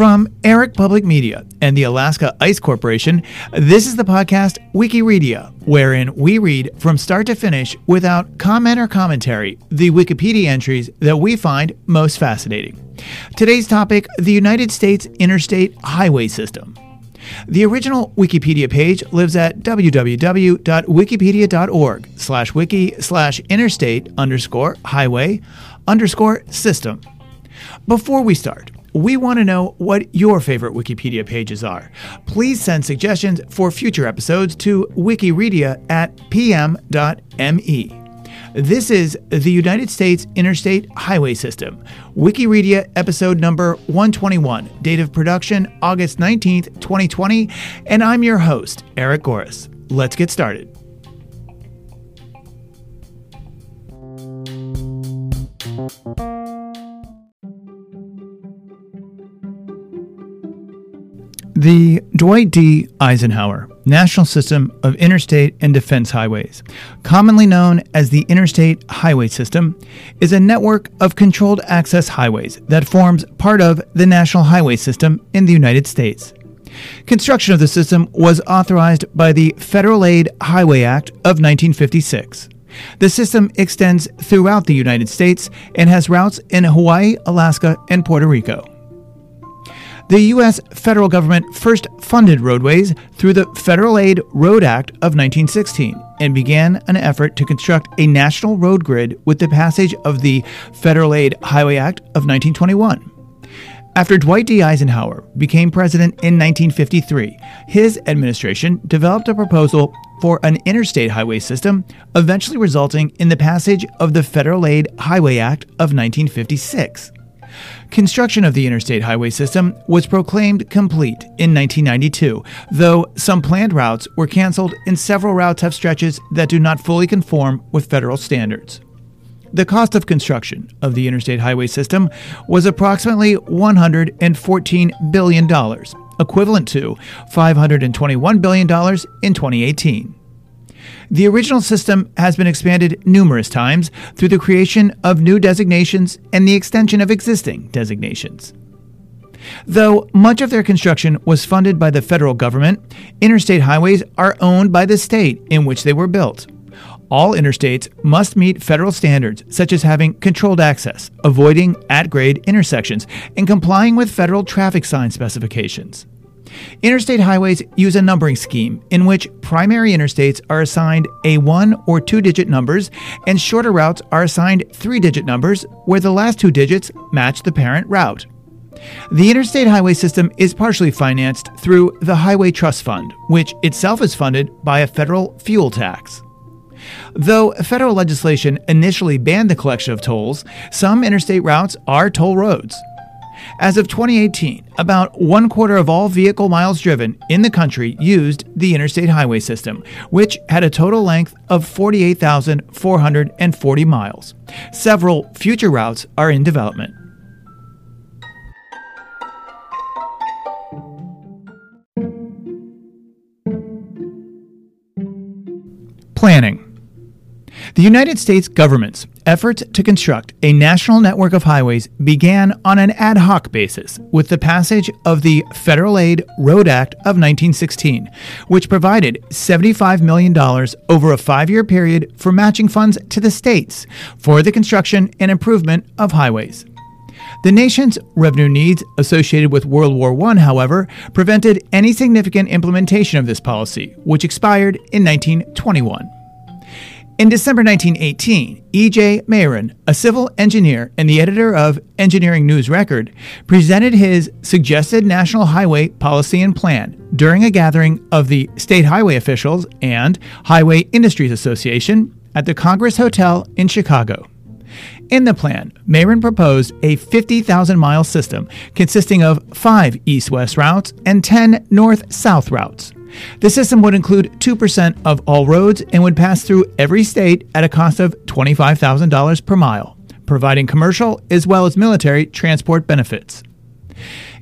From Eric Public Media and the Alaska Ice Corporation, this is the podcast Wikireadia, wherein we read from start to finish without comment or commentary the Wikipedia entries that we find most fascinating. Today's topic the United States Interstate Highway System. The original Wikipedia page lives at www.wikipedia.org slash wiki slash interstate underscore highway underscore system. Before we start, we want to know what your favorite Wikipedia pages are. Please send suggestions for future episodes to wikireadia at pm.me. This is the United States Interstate Highway System, Wikireadia episode number 121, date of production August 19th, 2020, and I'm your host, Eric Goris. Let's get started. The Dwight D. Eisenhower National System of Interstate and Defense Highways, commonly known as the Interstate Highway System, is a network of controlled access highways that forms part of the National Highway System in the United States. Construction of the system was authorized by the Federal Aid Highway Act of 1956. The system extends throughout the United States and has routes in Hawaii, Alaska, and Puerto Rico. The U.S. federal government first funded roadways through the Federal Aid Road Act of 1916 and began an effort to construct a national road grid with the passage of the Federal Aid Highway Act of 1921. After Dwight D. Eisenhower became president in 1953, his administration developed a proposal for an interstate highway system, eventually resulting in the passage of the Federal Aid Highway Act of 1956. Construction of the interstate highway system was proclaimed complete in 1992, though some planned routes were canceled and several routes have stretches that do not fully conform with federal standards. The cost of construction of the interstate highway system was approximately $114 billion, equivalent to $521 billion in 2018. The original system has been expanded numerous times through the creation of new designations and the extension of existing designations. Though much of their construction was funded by the federal government, interstate highways are owned by the state in which they were built. All interstates must meet federal standards such as having controlled access, avoiding at grade intersections, and complying with federal traffic sign specifications. Interstate highways use a numbering scheme in which primary interstates are assigned a one or two digit numbers and shorter routes are assigned three digit numbers where the last two digits match the parent route. The interstate highway system is partially financed through the Highway Trust Fund, which itself is funded by a federal fuel tax. Though federal legislation initially banned the collection of tolls, some interstate routes are toll roads. As of 2018, about one quarter of all vehicle miles driven in the country used the interstate highway system, which had a total length of 48,440 miles. Several future routes are in development. Planning. The United States government's efforts to construct a national network of highways began on an ad hoc basis with the passage of the Federal Aid Road Act of 1916, which provided $75 million over a five year period for matching funds to the states for the construction and improvement of highways. The nation's revenue needs associated with World War I, however, prevented any significant implementation of this policy, which expired in 1921. In December 1918, E.J. Mehren, a civil engineer and the editor of Engineering News Record, presented his suggested national highway policy and plan during a gathering of the state highway officials and Highway Industries Association at the Congress Hotel in Chicago. In the plan, Mehren proposed a 50,000 mile system consisting of five east west routes and 10 north south routes. The system would include 2% of all roads and would pass through every state at a cost of $25,000 per mile, providing commercial as well as military transport benefits.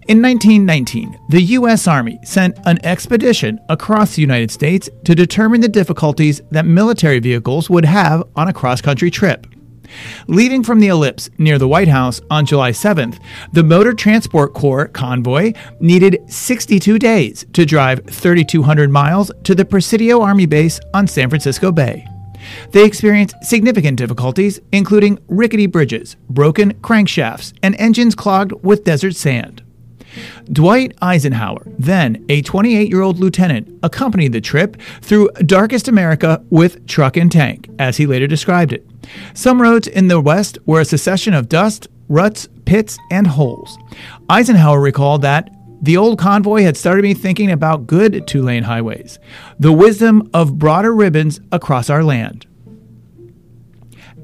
In 1919, the U.S. Army sent an expedition across the United States to determine the difficulties that military vehicles would have on a cross country trip. Leaving from the ellipse near the White House on July 7th, the Motor Transport Corps convoy needed 62 days to drive 3,200 miles to the Presidio Army Base on San Francisco Bay. They experienced significant difficulties, including rickety bridges, broken crankshafts, and engines clogged with desert sand. Dwight Eisenhower, then a 28 year old lieutenant, accompanied the trip through darkest America with truck and tank, as he later described it. Some roads in the West were a succession of dust, ruts, pits, and holes. Eisenhower recalled that the old convoy had started me thinking about good two lane highways, the wisdom of broader ribbons across our land.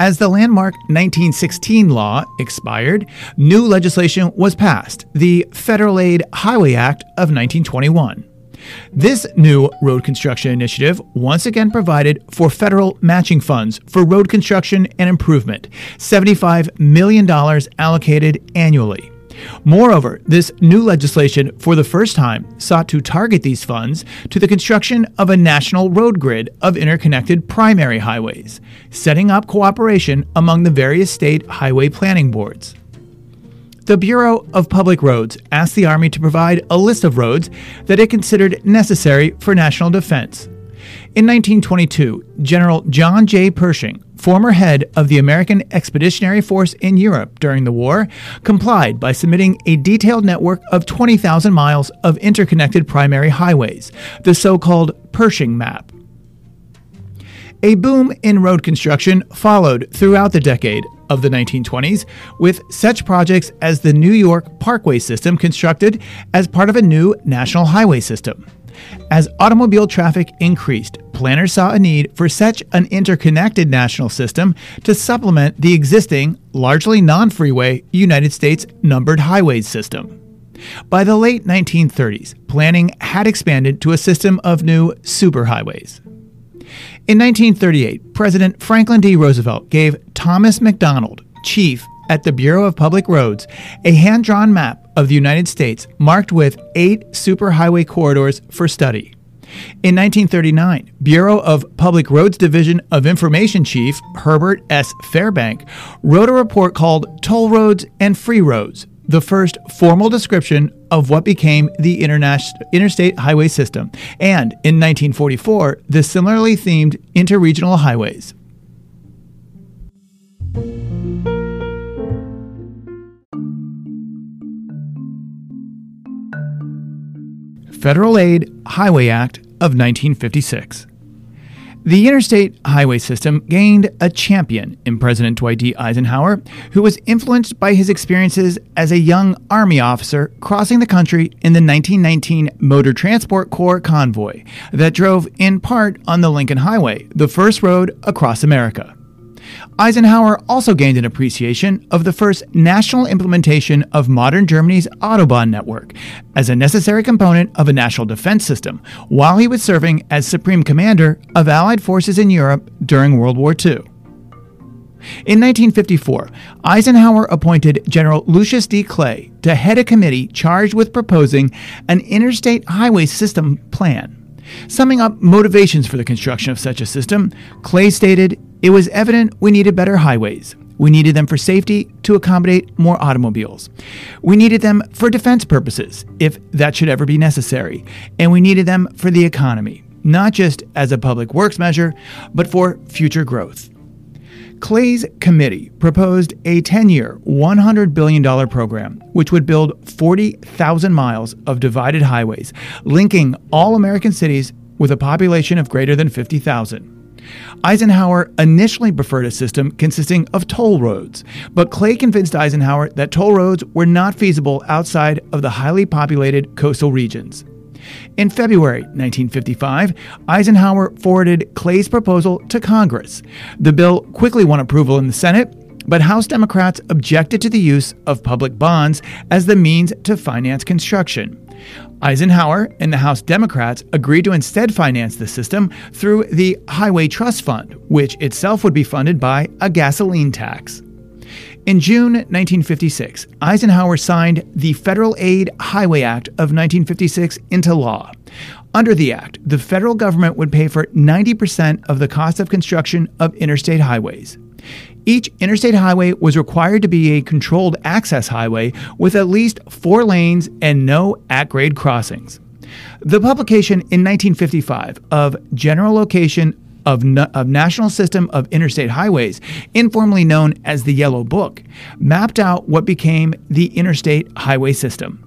As the landmark 1916 law expired, new legislation was passed, the Federal Aid Highway Act of 1921. This new road construction initiative once again provided for federal matching funds for road construction and improvement, $75 million allocated annually. Moreover, this new legislation for the first time sought to target these funds to the construction of a national road grid of interconnected primary highways, setting up cooperation among the various state highway planning boards. The Bureau of Public Roads asked the Army to provide a list of roads that it considered necessary for national defense. In 1922, General John J. Pershing former head of the American Expeditionary Force in Europe during the war, complied by submitting a detailed network of 20,000 miles of interconnected primary highways, the so called Pershing Map. A boom in road construction followed throughout the decade of the 1920s, with such projects as the New York Parkway System constructed as part of a new national highway system. As automobile traffic increased, planners saw a need for such an interconnected national system to supplement the existing, largely non freeway United States numbered highways system. By the late 1930s, planning had expanded to a system of new superhighways. In 1938, President Franklin D. Roosevelt gave Thomas MacDonald, chief at the Bureau of Public Roads, a hand drawn map of the United States marked with eight superhighway corridors for study. In 1939, Bureau of Public Roads Division of Information Chief Herbert S. Fairbank wrote a report called Toll Roads and Free Roads, the first formal description of what became the interstate highway system, and in 1944, the similarly themed interregional highways. Federal Aid Highway Act of 1956. The interstate highway system gained a champion in President Dwight D. Eisenhower, who was influenced by his experiences as a young Army officer crossing the country in the 1919 Motor Transport Corps convoy that drove in part on the Lincoln Highway, the first road across America. Eisenhower also gained an appreciation of the first national implementation of modern Germany's Autobahn network as a necessary component of a national defense system while he was serving as Supreme Commander of Allied forces in Europe during World War II. In 1954, Eisenhower appointed General Lucius D. Clay to head a committee charged with proposing an interstate highway system plan. Summing up motivations for the construction of such a system, Clay stated, It was evident we needed better highways. We needed them for safety to accommodate more automobiles. We needed them for defense purposes, if that should ever be necessary. And we needed them for the economy, not just as a public works measure, but for future growth. Clay's committee proposed a 10 year, $100 billion program, which would build 40,000 miles of divided highways, linking all American cities with a population of greater than 50,000. Eisenhower initially preferred a system consisting of toll roads, but Clay convinced Eisenhower that toll roads were not feasible outside of the highly populated coastal regions. In February 1955, Eisenhower forwarded Clay's proposal to Congress. The bill quickly won approval in the Senate, but House Democrats objected to the use of public bonds as the means to finance construction. Eisenhower and the House Democrats agreed to instead finance the system through the Highway Trust Fund, which itself would be funded by a gasoline tax. In June 1956, Eisenhower signed the Federal Aid Highway Act of 1956 into law. Under the act, the federal government would pay for 90% of the cost of construction of interstate highways. Each interstate highway was required to be a controlled access highway with at least four lanes and no at grade crossings. The publication in 1955 of General Location of, of, National System of Interstate Highways, informally known as the Yellow Book, mapped out what became the Interstate Highway System.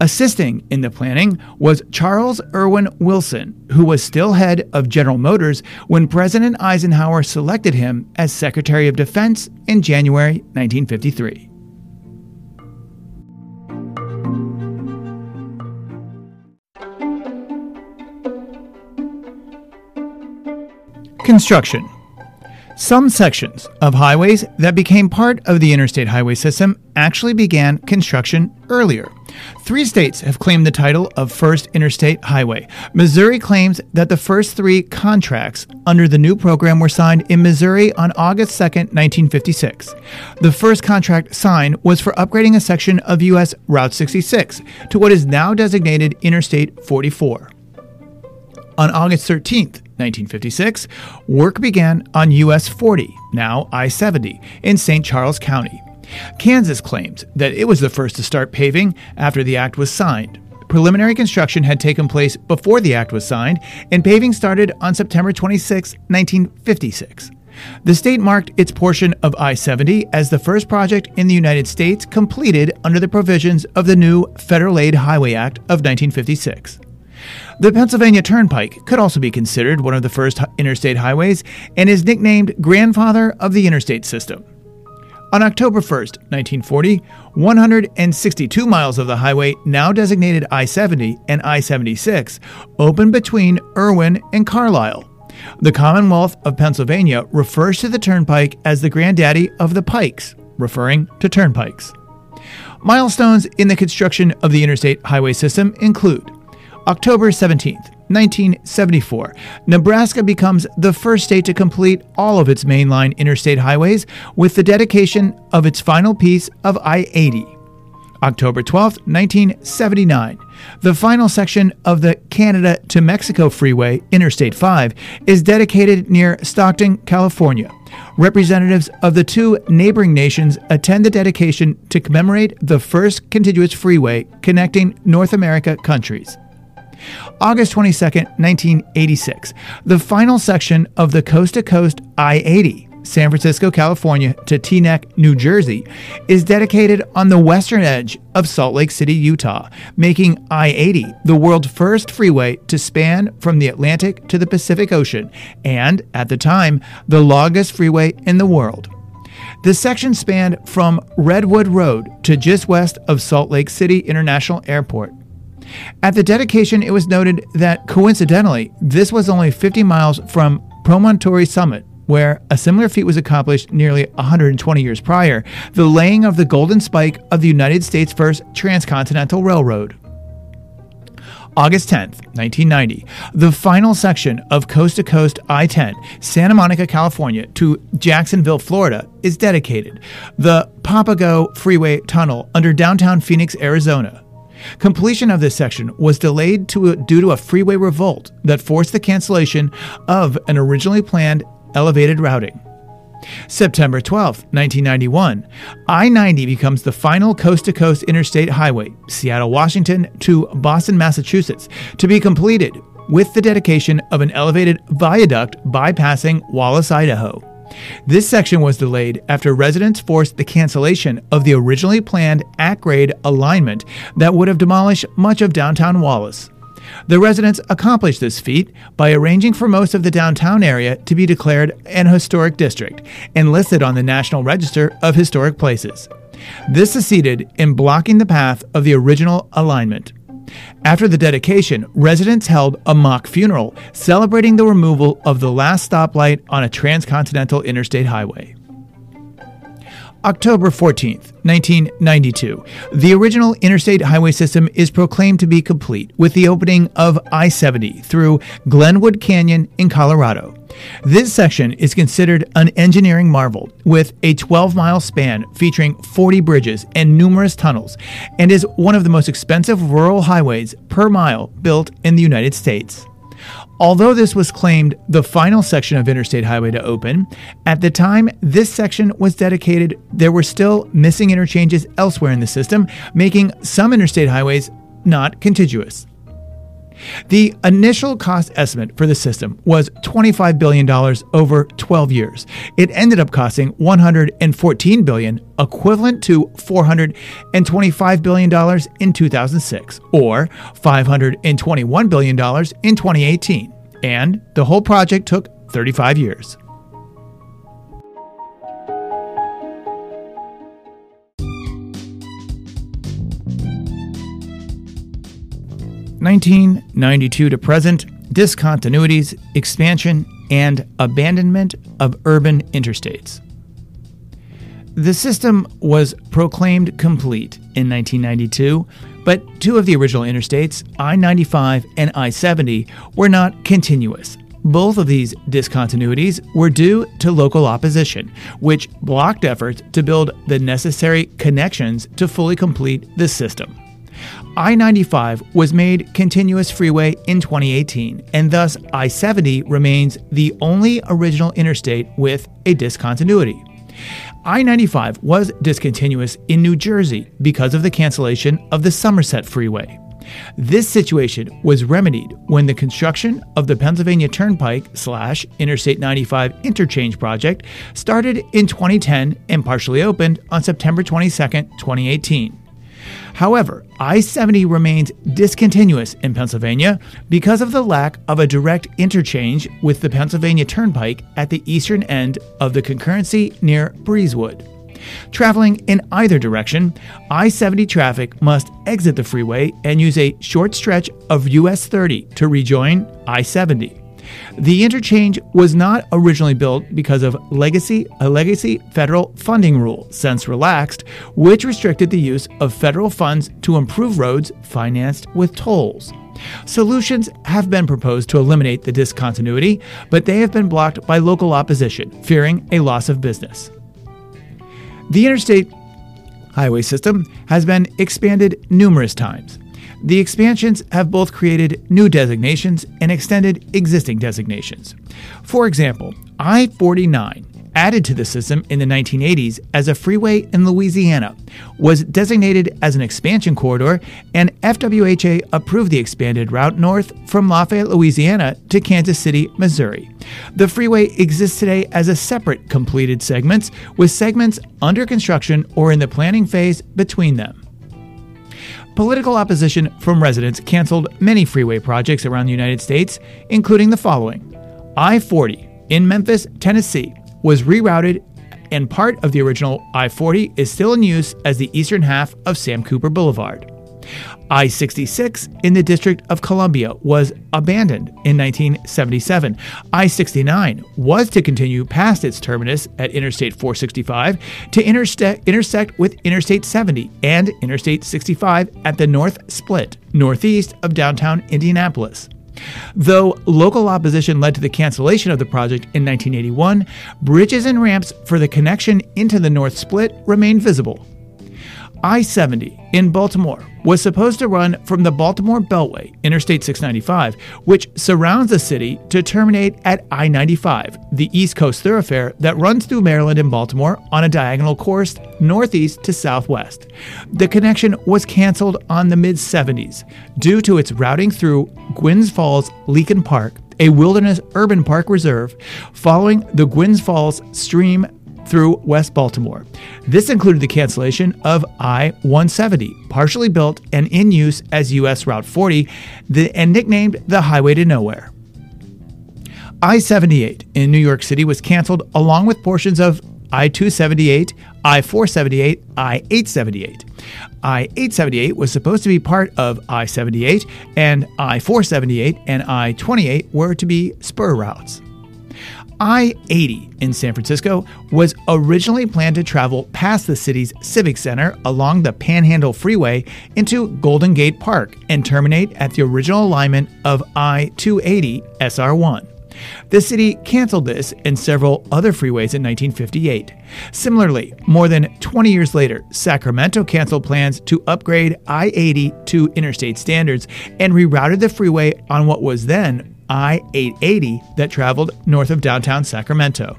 Assisting in the planning was Charles Irwin Wilson, who was still head of General Motors when President Eisenhower selected him as Secretary of Defense in January 1953. Construction some sections of highways that became part of the interstate highway system actually began construction earlier. Three states have claimed the title of first interstate highway. Missouri claims that the first three contracts under the new program were signed in Missouri on August 2, 1956. The first contract signed was for upgrading a section of U.S. Route 66 to what is now designated Interstate 44. On August 13th, 1956, work began on US 40, now I 70, in St. Charles County. Kansas claims that it was the first to start paving after the act was signed. Preliminary construction had taken place before the act was signed, and paving started on September 26, 1956. The state marked its portion of I 70 as the first project in the United States completed under the provisions of the new Federal Aid Highway Act of 1956. The Pennsylvania Turnpike could also be considered one of the first interstate highways and is nicknamed Grandfather of the Interstate System. On October 1, 1940, 162 miles of the highway, now designated I 70 and I 76, opened between Irwin and Carlisle. The Commonwealth of Pennsylvania refers to the turnpike as the granddaddy of the pikes, referring to turnpikes. Milestones in the construction of the interstate highway system include October 17th, 1974, Nebraska becomes the first state to complete all of its mainline interstate highways with the dedication of its final piece of I 80. October 12, 1979, the final section of the Canada to Mexico Freeway, Interstate 5, is dedicated near Stockton, California. Representatives of the two neighboring nations attend the dedication to commemorate the first contiguous freeway connecting North America countries. August 22, 1986, the final section of the Coast to Coast I 80. San Francisco, California to Teaneck, New Jersey, is dedicated on the western edge of Salt Lake City, Utah, making I 80 the world's first freeway to span from the Atlantic to the Pacific Ocean, and, at the time, the longest freeway in the world. The section spanned from Redwood Road to just west of Salt Lake City International Airport. At the dedication, it was noted that coincidentally, this was only 50 miles from Promontory Summit, where a similar feat was accomplished nearly 120 years prior the laying of the golden spike of the United States' first transcontinental railroad. August 10, 1990, the final section of Coast to Coast I 10, Santa Monica, California to Jacksonville, Florida, is dedicated. The Papago Freeway Tunnel under downtown Phoenix, Arizona, Completion of this section was delayed to, due to a freeway revolt that forced the cancellation of an originally planned elevated routing. September 12, 1991, I 90 becomes the final coast to coast interstate highway, Seattle, Washington to Boston, Massachusetts, to be completed with the dedication of an elevated viaduct bypassing Wallace, Idaho. This section was delayed after residents forced the cancellation of the originally planned at grade alignment that would have demolished much of downtown Wallace. The residents accomplished this feat by arranging for most of the downtown area to be declared an historic district and listed on the National Register of Historic Places. This succeeded in blocking the path of the original alignment. After the dedication, residents held a mock funeral celebrating the removal of the last stoplight on a transcontinental interstate highway. October 14th, 1992. The original interstate highway system is proclaimed to be complete with the opening of I 70 through Glenwood Canyon in Colorado. This section is considered an engineering marvel with a 12 mile span featuring 40 bridges and numerous tunnels, and is one of the most expensive rural highways per mile built in the United States. Although this was claimed the final section of Interstate Highway to open, at the time this section was dedicated, there were still missing interchanges elsewhere in the system, making some interstate highways not contiguous. The initial cost estimate for the system was $25 billion over 12 years. It ended up costing 114 billion, equivalent to $425 billion in 2006, or $521 billion in 2018. And the whole project took 35 years. 1992 to present, discontinuities, expansion, and abandonment of urban interstates. The system was proclaimed complete in 1992, but two of the original interstates, I 95 and I 70, were not continuous. Both of these discontinuities were due to local opposition, which blocked efforts to build the necessary connections to fully complete the system. I 95 was made continuous freeway in 2018, and thus I 70 remains the only original interstate with a discontinuity. I 95 was discontinuous in New Jersey because of the cancellation of the Somerset Freeway. This situation was remedied when the construction of the Pennsylvania Turnpike slash Interstate 95 interchange project started in 2010 and partially opened on September 22, 2018. However, I 70 remains discontinuous in Pennsylvania because of the lack of a direct interchange with the Pennsylvania Turnpike at the eastern end of the concurrency near Breezewood. Traveling in either direction, I 70 traffic must exit the freeway and use a short stretch of US 30 to rejoin I 70. The interchange was not originally built because of legacy a legacy federal funding rule since relaxed, which restricted the use of federal funds to improve roads financed with tolls. Solutions have been proposed to eliminate the discontinuity, but they have been blocked by local opposition, fearing a loss of business. The interstate highway system has been expanded numerous times. The expansions have both created new designations and extended existing designations. For example, I 49, added to the system in the 1980s as a freeway in Louisiana, was designated as an expansion corridor, and FWHA approved the expanded route north from Lafayette, Louisiana to Kansas City, Missouri. The freeway exists today as a separate completed segments, with segments under construction or in the planning phase between them. Political opposition from residents canceled many freeway projects around the United States, including the following I 40 in Memphis, Tennessee, was rerouted, and part of the original I 40 is still in use as the eastern half of Sam Cooper Boulevard. I 66 in the District of Columbia was abandoned in 1977. I 69 was to continue past its terminus at Interstate 465 to interste- intersect with Interstate 70 and Interstate 65 at the North Split, northeast of downtown Indianapolis. Though local opposition led to the cancellation of the project in 1981, bridges and ramps for the connection into the North Split remain visible. I 70 in Baltimore was supposed to run from the Baltimore Beltway, Interstate 695, which surrounds the city, to terminate at I 95, the East Coast thoroughfare that runs through Maryland and Baltimore on a diagonal course northeast to southwest. The connection was canceled on the mid 70s due to its routing through Gwynns Falls Leakin Park a wilderness urban park reserve following the Gwynns Falls stream through West Baltimore. This included the cancellation of I 170, partially built and in use as US Route 40 and nicknamed the Highway to Nowhere. I 78 in New York City was canceled along with portions of I 278, I 478, I 878. I 878 was supposed to be part of I 78, and I 478 and I 28 were to be spur routes. I 80 in San Francisco was originally planned to travel past the city's Civic Center along the Panhandle Freeway into Golden Gate Park and terminate at the original alignment of I 280 SR1. The city canceled this and several other freeways in 1958. Similarly, more than 20 years later, Sacramento canceled plans to upgrade I 80 to interstate standards and rerouted the freeway on what was then I 880 that traveled north of downtown Sacramento.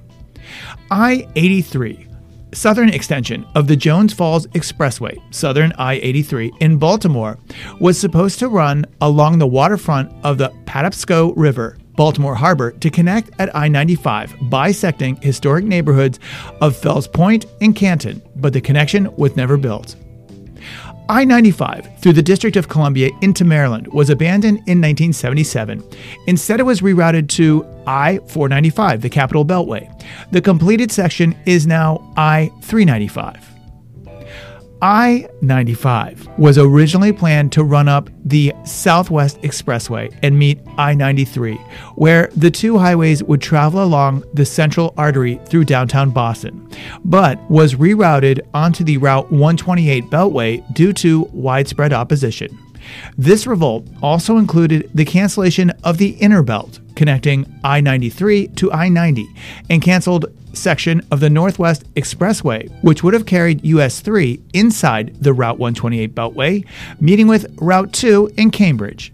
I 83, southern extension of the Jones Falls Expressway, southern I 83 in Baltimore, was supposed to run along the waterfront of the Patapsco River Baltimore Harbor to connect at I 95, bisecting historic neighborhoods of Fells Point and Canton, but the connection was never built. I 95 through the District of Columbia into Maryland was abandoned in 1977. Instead, it was rerouted to I 495, the Capital Beltway. The completed section is now I 395. I 95 was originally planned to run up the Southwest Expressway and meet I 93, where the two highways would travel along the central artery through downtown Boston, but was rerouted onto the Route 128 Beltway due to widespread opposition. This revolt also included the cancellation of the inner belt connecting I 93 to I 90 and canceled section of the Northwest Expressway, which would have carried US 3 inside the Route 128 Beltway, meeting with Route 2 in Cambridge.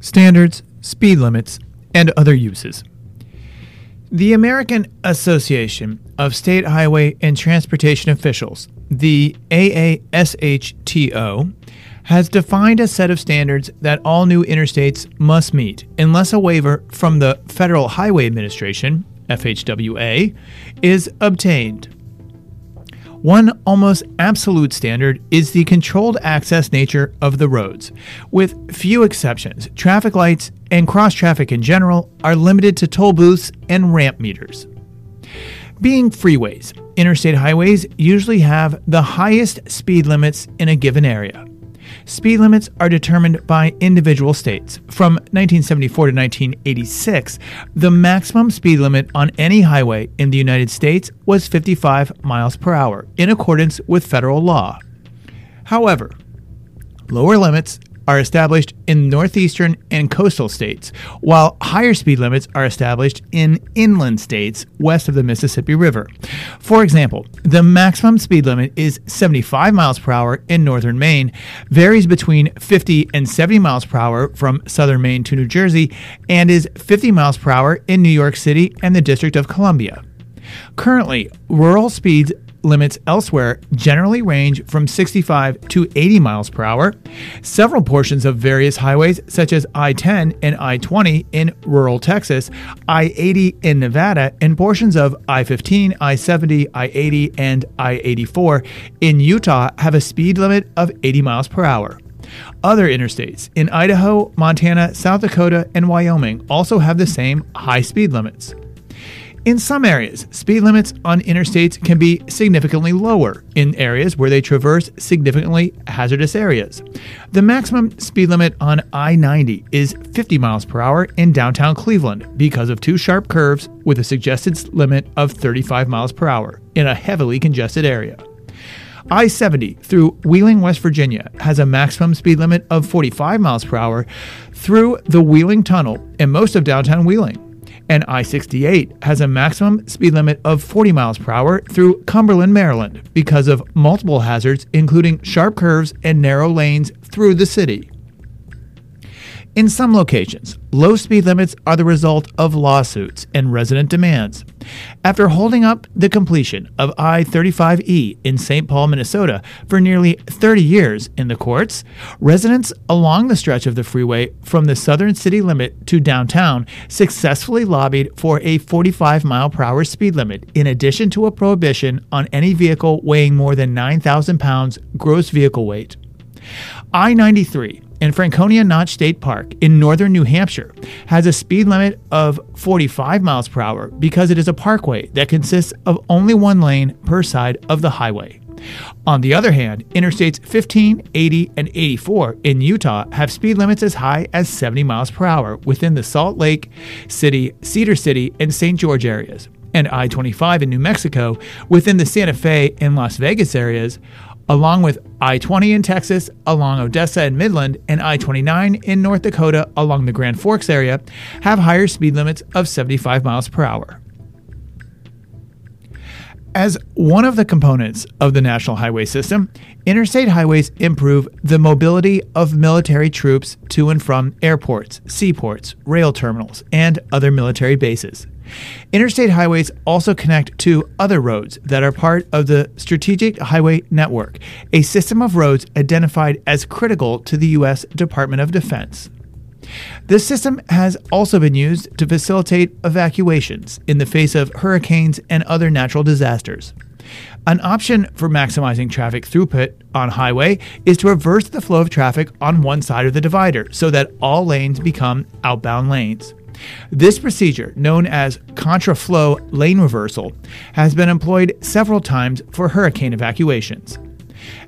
Standards, speed limits, and other uses. The American Association of State Highway and Transportation Officials, the AASHTO, has defined a set of standards that all new interstates must meet unless a waiver from the Federal Highway Administration, FHWA, is obtained. One almost absolute standard is the controlled access nature of the roads. With few exceptions, traffic lights and cross traffic in general are limited to toll booths and ramp meters. Being freeways, interstate highways usually have the highest speed limits in a given area. Speed limits are determined by individual states. From 1974 to 1986, the maximum speed limit on any highway in the United States was 55 miles per hour, in accordance with federal law. However, lower limits are established in northeastern and coastal states, while higher speed limits are established in inland states west of the Mississippi River. For example, the maximum speed limit is 75 miles per hour in northern Maine, varies between 50 and 70 miles per hour from southern Maine to New Jersey, and is 50 miles per hour in New York City and the District of Columbia. Currently, rural speeds limits elsewhere generally range from 65 to 80 miles per hour. Several portions of various highways, such as I 10 and I 20 in rural Texas, I 80 in Nevada, and portions of I 15, I 70, I 80, and I 84 in Utah have a speed limit of 80 miles per hour. Other interstates in Idaho, Montana, South Dakota, and Wyoming also have the same high speed limits. In some areas, speed limits on interstates can be significantly lower in areas where they traverse significantly hazardous areas. The maximum speed limit on I 90 is 50 miles per hour in downtown Cleveland because of two sharp curves with a suggested limit of 35 miles per hour in a heavily congested area. I 70 through Wheeling, West Virginia has a maximum speed limit of 45 miles per hour through the Wheeling Tunnel and most of downtown Wheeling and I 68 has a maximum speed limit of 40 miles per hour through Cumberland, Maryland, because of multiple hazards, including sharp curves and narrow lanes through the city. In some locations, low speed limits are the result of lawsuits and resident demands. After holding up the completion of I 35E in St. Paul, Minnesota for nearly 30 years in the courts, residents along the stretch of the freeway from the southern city limit to downtown successfully lobbied for a 45 mile per hour speed limit, in addition to a prohibition on any vehicle weighing more than 9,000 pounds gross vehicle weight. I 93 in Franconia Notch State Park in northern New Hampshire has a speed limit of 45 miles per hour because it is a parkway that consists of only one lane per side of the highway. On the other hand, interstates 15, 80, and 84 in Utah have speed limits as high as 70 miles per hour within the Salt Lake City, Cedar City, and St. George areas. And I 25 in New Mexico within the Santa Fe and Las Vegas areas along with I 20 in Texas, along Odessa and Midland, and I 29 in North Dakota along the Grand Forks area, have higher speed limits of 75 miles per hour. As one of the components of the National Highway System, interstate highways improve the mobility of military troops to and from airports, seaports, rail terminals, and other military bases. Interstate highways also connect to other roads that are part of the Strategic Highway Network, a system of roads identified as critical to the U.S. Department of Defense. This system has also been used to facilitate evacuations in the face of hurricanes and other natural disasters. An option for maximizing traffic throughput on highway is to reverse the flow of traffic on one side of the divider so that all lanes become outbound lanes. This procedure, known as contraflow lane reversal, has been employed several times for hurricane evacuations.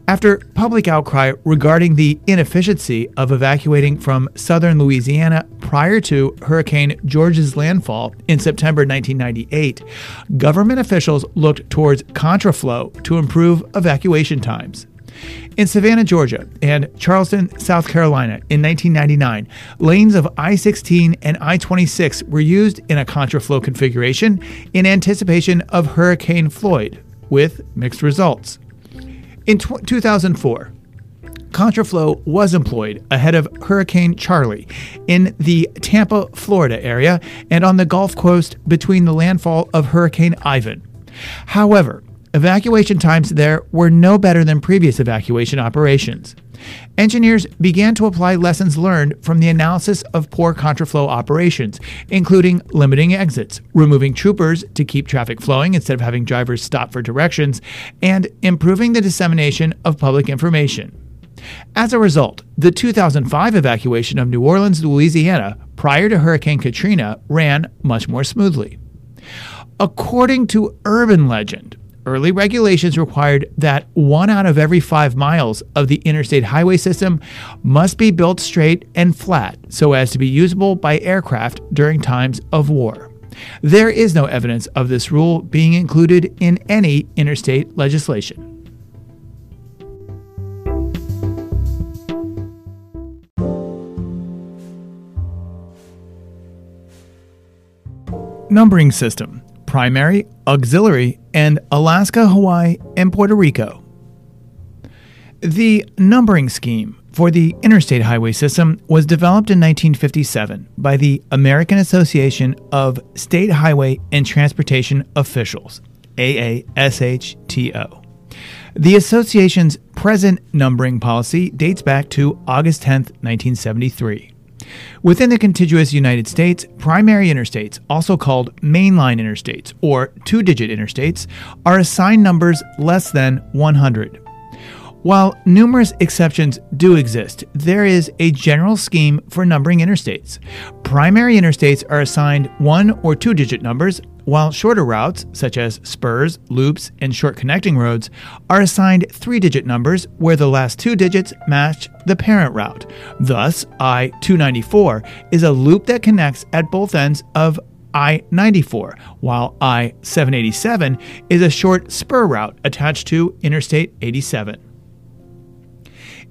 After public outcry regarding the inefficiency of evacuating from southern Louisiana prior to Hurricane George's landfall in September 1998, government officials looked towards contraflow to improve evacuation times. In Savannah, Georgia, and Charleston, South Carolina in 1999, lanes of I 16 and I 26 were used in a contraflow configuration in anticipation of Hurricane Floyd, with mixed results. In 2004, Contraflow was employed ahead of Hurricane Charley in the Tampa, Florida area and on the Gulf Coast between the landfall of Hurricane Ivan. However, evacuation times there were no better than previous evacuation operations. Engineers began to apply lessons learned from the analysis of poor contraflow operations, including limiting exits, removing troopers to keep traffic flowing instead of having drivers stop for directions, and improving the dissemination of public information. As a result, the 2005 evacuation of New Orleans, Louisiana, prior to Hurricane Katrina, ran much more smoothly. According to urban legend, early regulations required that one out of every five miles of the interstate highway system must be built straight and flat so as to be usable by aircraft during times of war. There is no evidence of this rule being included in any interstate legislation. Numbering system primary, auxiliary, and Alaska, Hawaii, and Puerto Rico. The numbering scheme for the interstate highway system was developed in 1957 by the American Association of State Highway and Transportation Officials, AASHTO. The association's present numbering policy dates back to August 10, 1973. Within the contiguous United States, primary interstates, also called mainline interstates or two digit interstates, are assigned numbers less than 100. While numerous exceptions do exist, there is a general scheme for numbering interstates. Primary interstates are assigned one or two digit numbers, while shorter routes, such as spurs, loops, and short connecting roads, are assigned three digit numbers where the last two digits match the parent route. Thus, I 294 is a loop that connects at both ends of I 94, while I 787 is a short spur route attached to Interstate 87.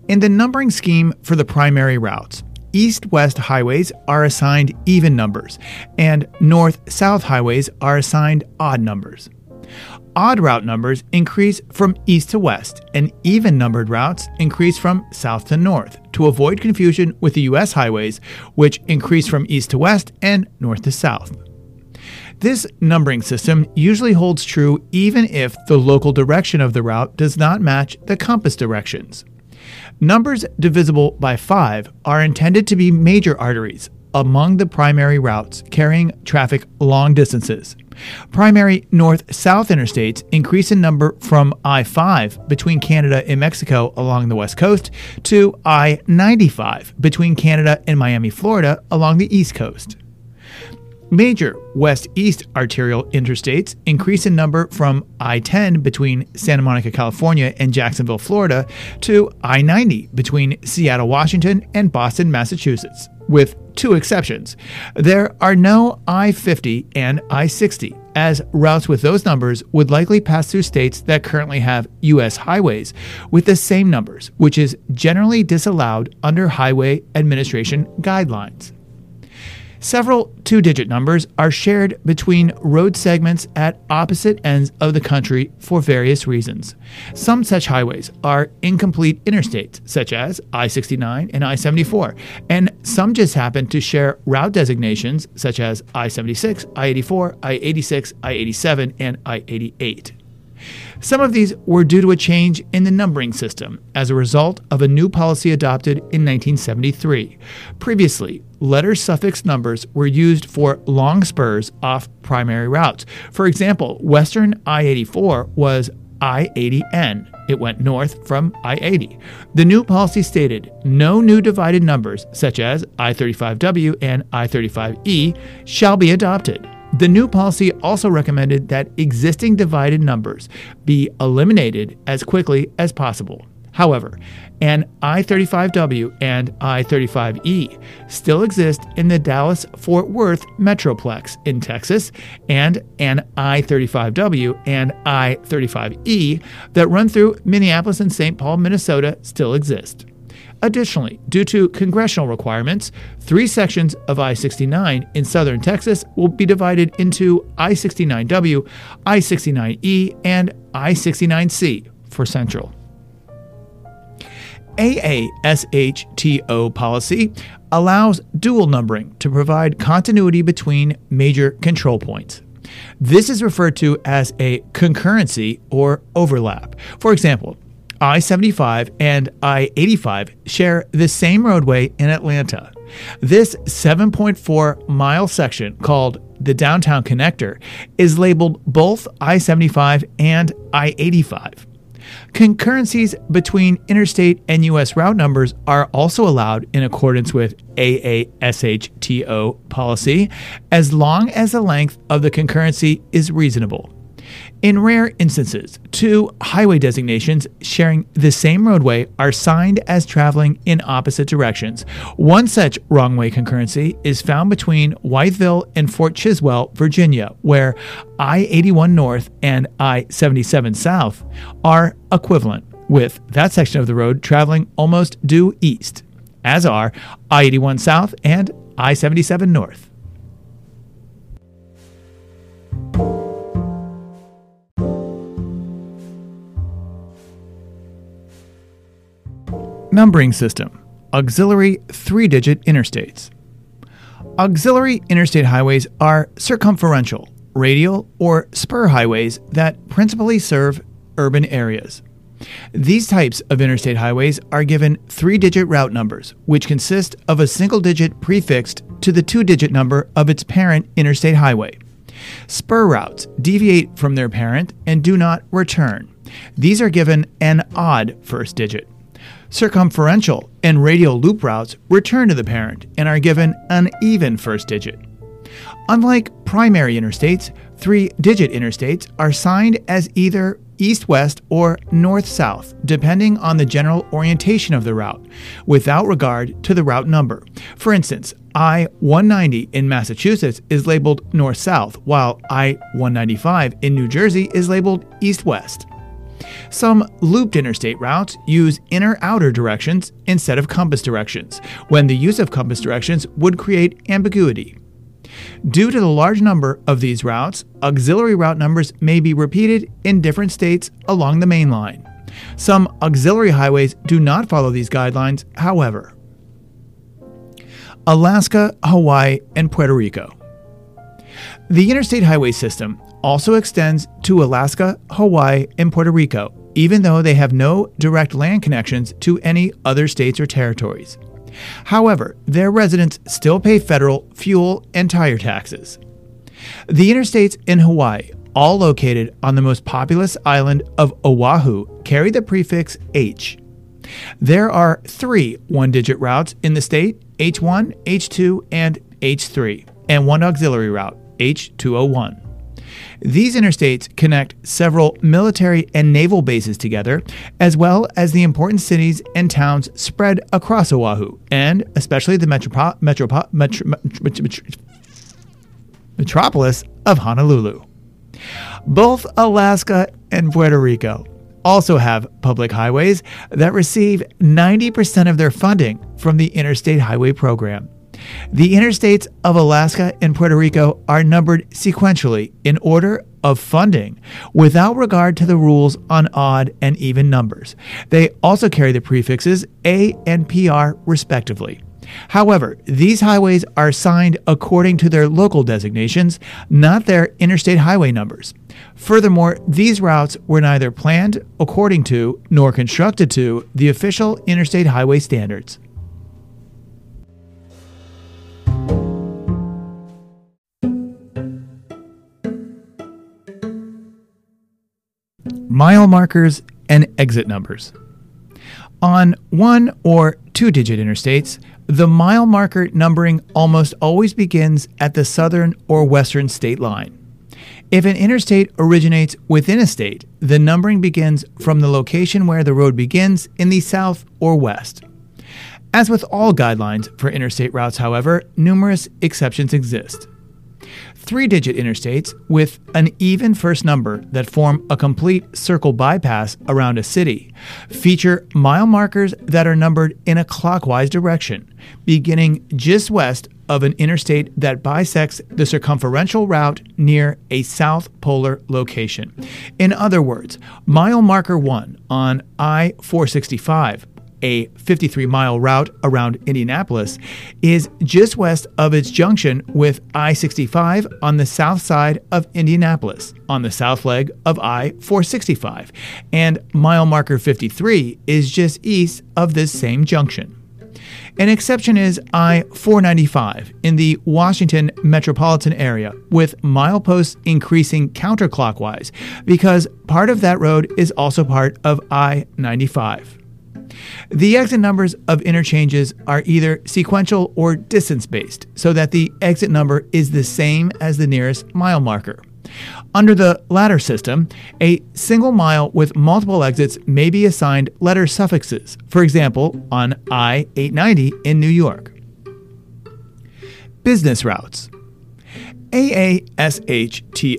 In the numbering scheme for the primary routes, east west highways are assigned even numbers, and north south highways are assigned odd numbers. Odd route numbers increase from east to west, and even numbered routes increase from south to north to avoid confusion with the U.S. highways, which increase from east to west and north to south. This numbering system usually holds true even if the local direction of the route does not match the compass directions. Numbers divisible by 5 are intended to be major arteries among the primary routes carrying traffic long distances. Primary north south interstates increase in number from I 5 between Canada and Mexico along the west coast to I 95 between Canada and Miami, Florida along the east coast. Major west east arterial interstates increase in number from I 10 between Santa Monica, California and Jacksonville, Florida, to I 90 between Seattle, Washington and Boston, Massachusetts, with two exceptions. There are no I 50 and I 60, as routes with those numbers would likely pass through states that currently have U.S. highways with the same numbers, which is generally disallowed under Highway Administration guidelines. Several two digit numbers are shared between road segments at opposite ends of the country for various reasons. Some such highways are incomplete interstates, such as I 69 and I 74, and some just happen to share route designations, such as I 76, I 84, I 86, I 87, and I 88. Some of these were due to a change in the numbering system as a result of a new policy adopted in 1973. Previously, letter suffix numbers were used for long spurs off primary routes. For example, Western I 84 was I 80N. It went north from I 80. The new policy stated no new divided numbers, such as I 35W and I 35E, shall be adopted. The new policy also recommended that existing divided numbers be eliminated as quickly as possible. However, an I 35W and I 35E still exist in the Dallas Fort Worth Metroplex in Texas, and an I 35W and I 35E that run through Minneapolis and St. Paul, Minnesota still exist. Additionally, due to congressional requirements, three sections of I 69 in southern Texas will be divided into I 69W, I 69E, and I 69C for Central. AASHTO policy allows dual numbering to provide continuity between major control points. This is referred to as a concurrency or overlap. For example, I 75 and I 85 share the same roadway in Atlanta. This 7.4 mile section, called the Downtown Connector, is labeled both I 75 and I 85. Concurrencies between interstate and U.S. route numbers are also allowed in accordance with AASHTO policy as long as the length of the concurrency is reasonable. In rare instances, two highway designations sharing the same roadway are signed as traveling in opposite directions. One such wrong way concurrency is found between Wytheville and Fort Chiswell, Virginia, where I 81 North and I 77 South are equivalent, with that section of the road traveling almost due east, as are I 81 South and I 77 North. Numbering system Auxiliary three digit interstates. Auxiliary interstate highways are circumferential, radial, or spur highways that principally serve urban areas. These types of interstate highways are given three digit route numbers, which consist of a single digit prefixed to the two digit number of its parent interstate highway. Spur routes deviate from their parent and do not return. These are given an odd first digit. Circumferential and radial loop routes return to the parent and are given an even first digit. Unlike primary interstates, three digit interstates are signed as either east west or north south, depending on the general orientation of the route, without regard to the route number. For instance, I 190 in Massachusetts is labeled north south, while I 195 in New Jersey is labeled east west. Some looped interstate routes use inner outer directions instead of compass directions, when the use of compass directions would create ambiguity. Due to the large number of these routes, auxiliary route numbers may be repeated in different states along the main line. Some auxiliary highways do not follow these guidelines, however. Alaska, Hawaii, and Puerto Rico. The interstate highway system also extends to Alaska, Hawaii, and Puerto Rico, even though they have no direct land connections to any other states or territories. However, their residents still pay federal fuel and tire taxes. The interstates in Hawaii, all located on the most populous island of Oahu, carry the prefix H. There are three one digit routes in the state H1, H2, and H3, and one auxiliary route, H201. These interstates connect several military and naval bases together, as well as the important cities and towns spread across Oahu, and especially the metropo- metropo- metro- metro- metropolis of Honolulu. Both Alaska and Puerto Rico also have public highways that receive 90% of their funding from the Interstate Highway Program. The interstates of Alaska and Puerto Rico are numbered sequentially in order of funding without regard to the rules on odd and even numbers. They also carry the prefixes A and PR respectively. However, these highways are signed according to their local designations, not their interstate highway numbers. Furthermore, these routes were neither planned according to nor constructed to the official interstate highway standards. Mile markers, and exit numbers. On one or two digit interstates, the mile marker numbering almost always begins at the southern or western state line. If an interstate originates within a state, the numbering begins from the location where the road begins in the south or west. As with all guidelines for interstate routes, however, numerous exceptions exist three digit interstates with an even first number that form a complete circle bypass around a city feature mile markers that are numbered in a clockwise direction, beginning just west of an interstate that bisects the circumferential route near a south polar location. In other words, mile marker 1 on I 465 a 53 mile route around Indianapolis, is just west of its junction with I 65 on the south side of Indianapolis, on the south leg of I 465, and mile marker 53 is just east of this same junction. An exception is I 495 in the Washington metropolitan area, with mileposts increasing counterclockwise because part of that road is also part of I 95. The exit numbers of interchanges are either sequential or distance based, so that the exit number is the same as the nearest mile marker. Under the latter system, a single mile with multiple exits may be assigned letter suffixes, for example, on I 890 in New York. Business routes. AASHTO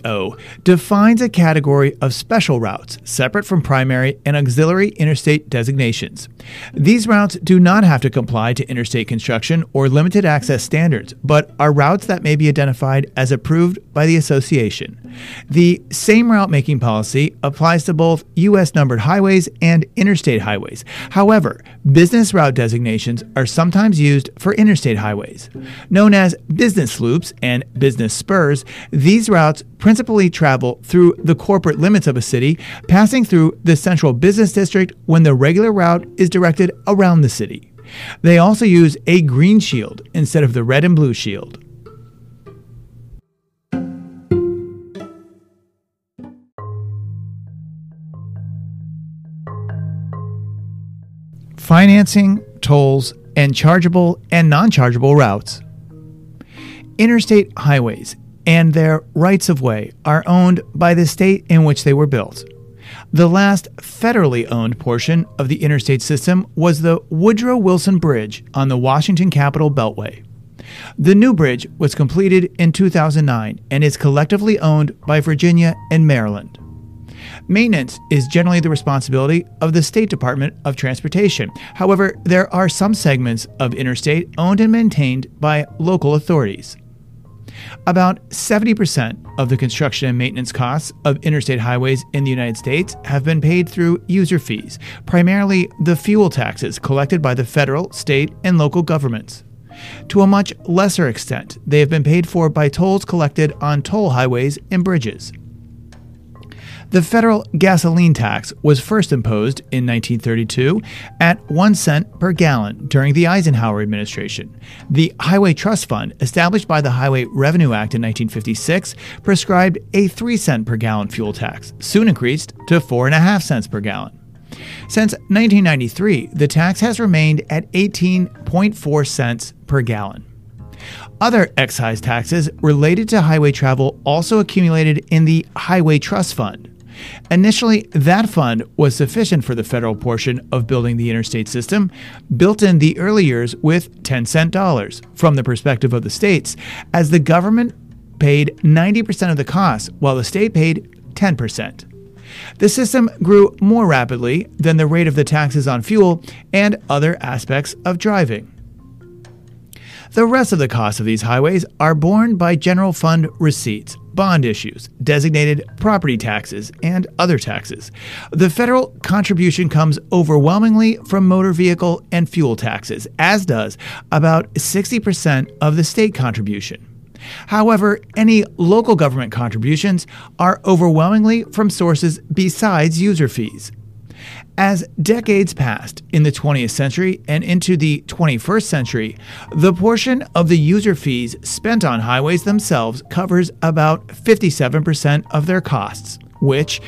defines a category of special routes separate from primary and auxiliary interstate designations. These routes do not have to comply to interstate construction or limited access standards, but are routes that may be identified as approved by the association. The same route making policy applies to both U.S. numbered highways and interstate highways. However, business route designations are sometimes used for interstate highways. Known as business loops and business spurs, these routes principally travel through the corporate limits of a city, passing through the central business district when the regular route is directed around the city. They also use a green shield instead of the red and blue shield. Financing, tolls, and chargeable and non chargeable routes. Interstate highways and their rights of way are owned by the state in which they were built. The last federally owned portion of the interstate system was the Woodrow Wilson Bridge on the Washington Capitol Beltway. The new bridge was completed in 2009 and is collectively owned by Virginia and Maryland. Maintenance is generally the responsibility of the State Department of Transportation. However, there are some segments of interstate owned and maintained by local authorities. About 70% of the construction and maintenance costs of interstate highways in the United States have been paid through user fees, primarily the fuel taxes collected by the federal, state, and local governments. To a much lesser extent, they have been paid for by tolls collected on toll highways and bridges. The federal gasoline tax was first imposed in 1932 at 1 cent per gallon during the Eisenhower administration. The Highway Trust Fund, established by the Highway Revenue Act in 1956, prescribed a 3 cent per gallon fuel tax, soon increased to 4.5 cents per gallon. Since 1993, the tax has remained at 18.4 cents per gallon. Other excise taxes related to highway travel also accumulated in the Highway Trust Fund. Initially, that fund was sufficient for the federal portion of building the interstate system, built in the early years with 10 cent dollars from the perspective of the states, as the government paid 90% of the cost while the state paid 10%. The system grew more rapidly than the rate of the taxes on fuel and other aspects of driving. The rest of the costs of these highways are borne by general fund receipts, bond issues, designated property taxes, and other taxes. The federal contribution comes overwhelmingly from motor vehicle and fuel taxes, as does about 60% of the state contribution. However, any local government contributions are overwhelmingly from sources besides user fees. As decades passed in the 20th century and into the 21st century, the portion of the user fees spent on highways themselves covers about 57% of their costs, which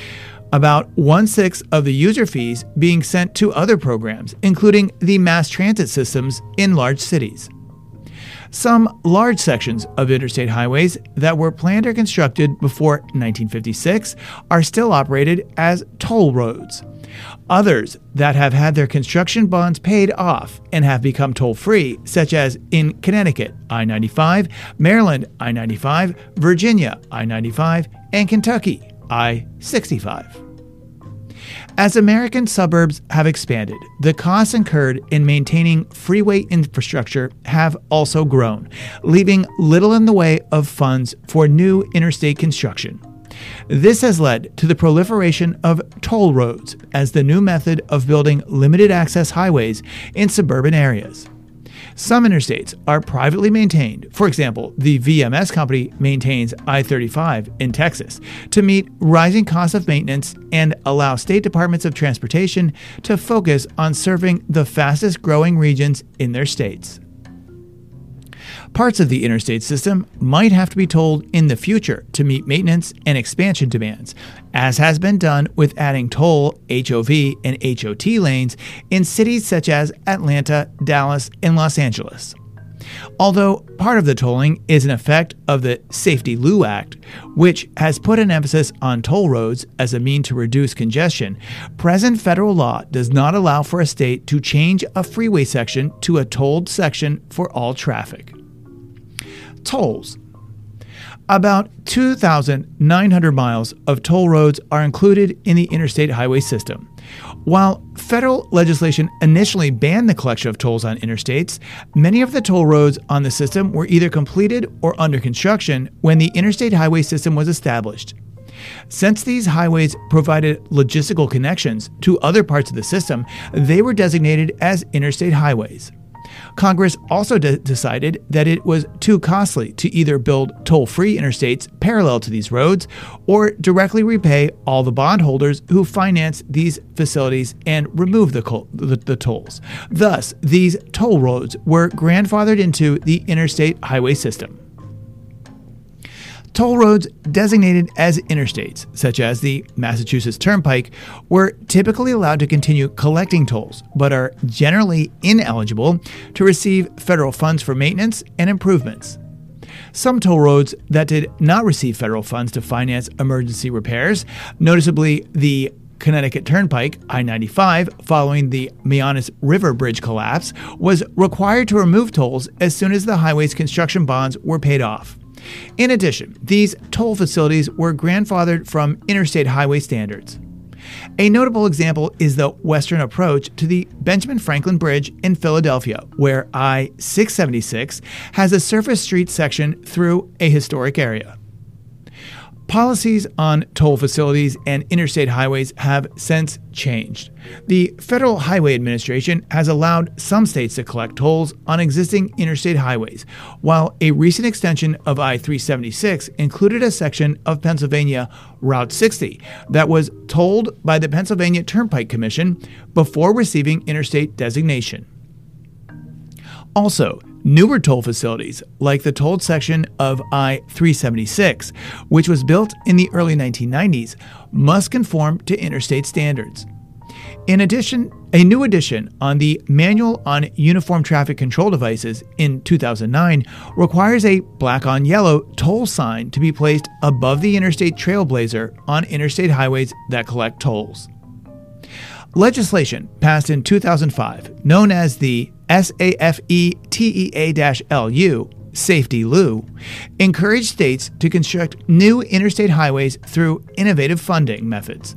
about one sixth of the user fees being sent to other programs, including the mass transit systems in large cities. Some large sections of interstate highways that were planned or constructed before 1956 are still operated as toll roads. Others that have had their construction bonds paid off and have become toll free, such as in Connecticut, I 95, Maryland, I 95, Virginia, I 95, and Kentucky, I 65. As American suburbs have expanded, the costs incurred in maintaining freeway infrastructure have also grown, leaving little in the way of funds for new interstate construction. This has led to the proliferation of toll roads as the new method of building limited access highways in suburban areas. Some interstates are privately maintained. For example, the VMS company maintains I 35 in Texas to meet rising costs of maintenance and allow state departments of transportation to focus on serving the fastest growing regions in their states. Parts of the interstate system might have to be tolled in the future to meet maintenance and expansion demands, as has been done with adding toll, HOV, and HOT lanes in cities such as Atlanta, Dallas, and Los Angeles. Although part of the tolling is an effect of the SAFETEA-LU Act, which has put an emphasis on toll roads as a mean to reduce congestion, present federal law does not allow for a state to change a freeway section to a tolled section for all traffic tolls. About 2,900 miles of toll roads are included in the interstate highway system. While federal legislation initially banned the collection of tolls on interstates, many of the toll roads on the system were either completed or under construction when the interstate highway system was established. Since these highways provided logistical connections to other parts of the system, they were designated as interstate highways. Congress also de- decided that it was too costly to either build toll free interstates parallel to these roads or directly repay all the bondholders who finance these facilities and remove the, col- the, the tolls. Thus, these toll roads were grandfathered into the interstate highway system. Toll roads designated as interstates, such as the Massachusetts Turnpike, were typically allowed to continue collecting tolls, but are generally ineligible to receive federal funds for maintenance and improvements. Some toll roads that did not receive federal funds to finance emergency repairs, noticeably the Connecticut Turnpike, I 95, following the Mianus River Bridge collapse, was required to remove tolls as soon as the highway's construction bonds were paid off. In addition, these toll facilities were grandfathered from interstate highway standards. A notable example is the western approach to the Benjamin Franklin Bridge in Philadelphia, where I 676 has a surface street section through a historic area. Policies on toll facilities and interstate highways have since changed. The Federal Highway Administration has allowed some states to collect tolls on existing interstate highways, while a recent extension of I 376 included a section of Pennsylvania Route 60 that was tolled by the Pennsylvania Turnpike Commission before receiving interstate designation. Also, Newer toll facilities, like the tolled section of I 376, which was built in the early 1990s, must conform to interstate standards. In addition, a new addition on the Manual on Uniform Traffic Control Devices in 2009 requires a black on yellow toll sign to be placed above the interstate trailblazer on interstate highways that collect tolls. Legislation passed in 2005, known as the SAFE-TEA-LU, SAFETEA-LU, encouraged states to construct new interstate highways through innovative funding methods.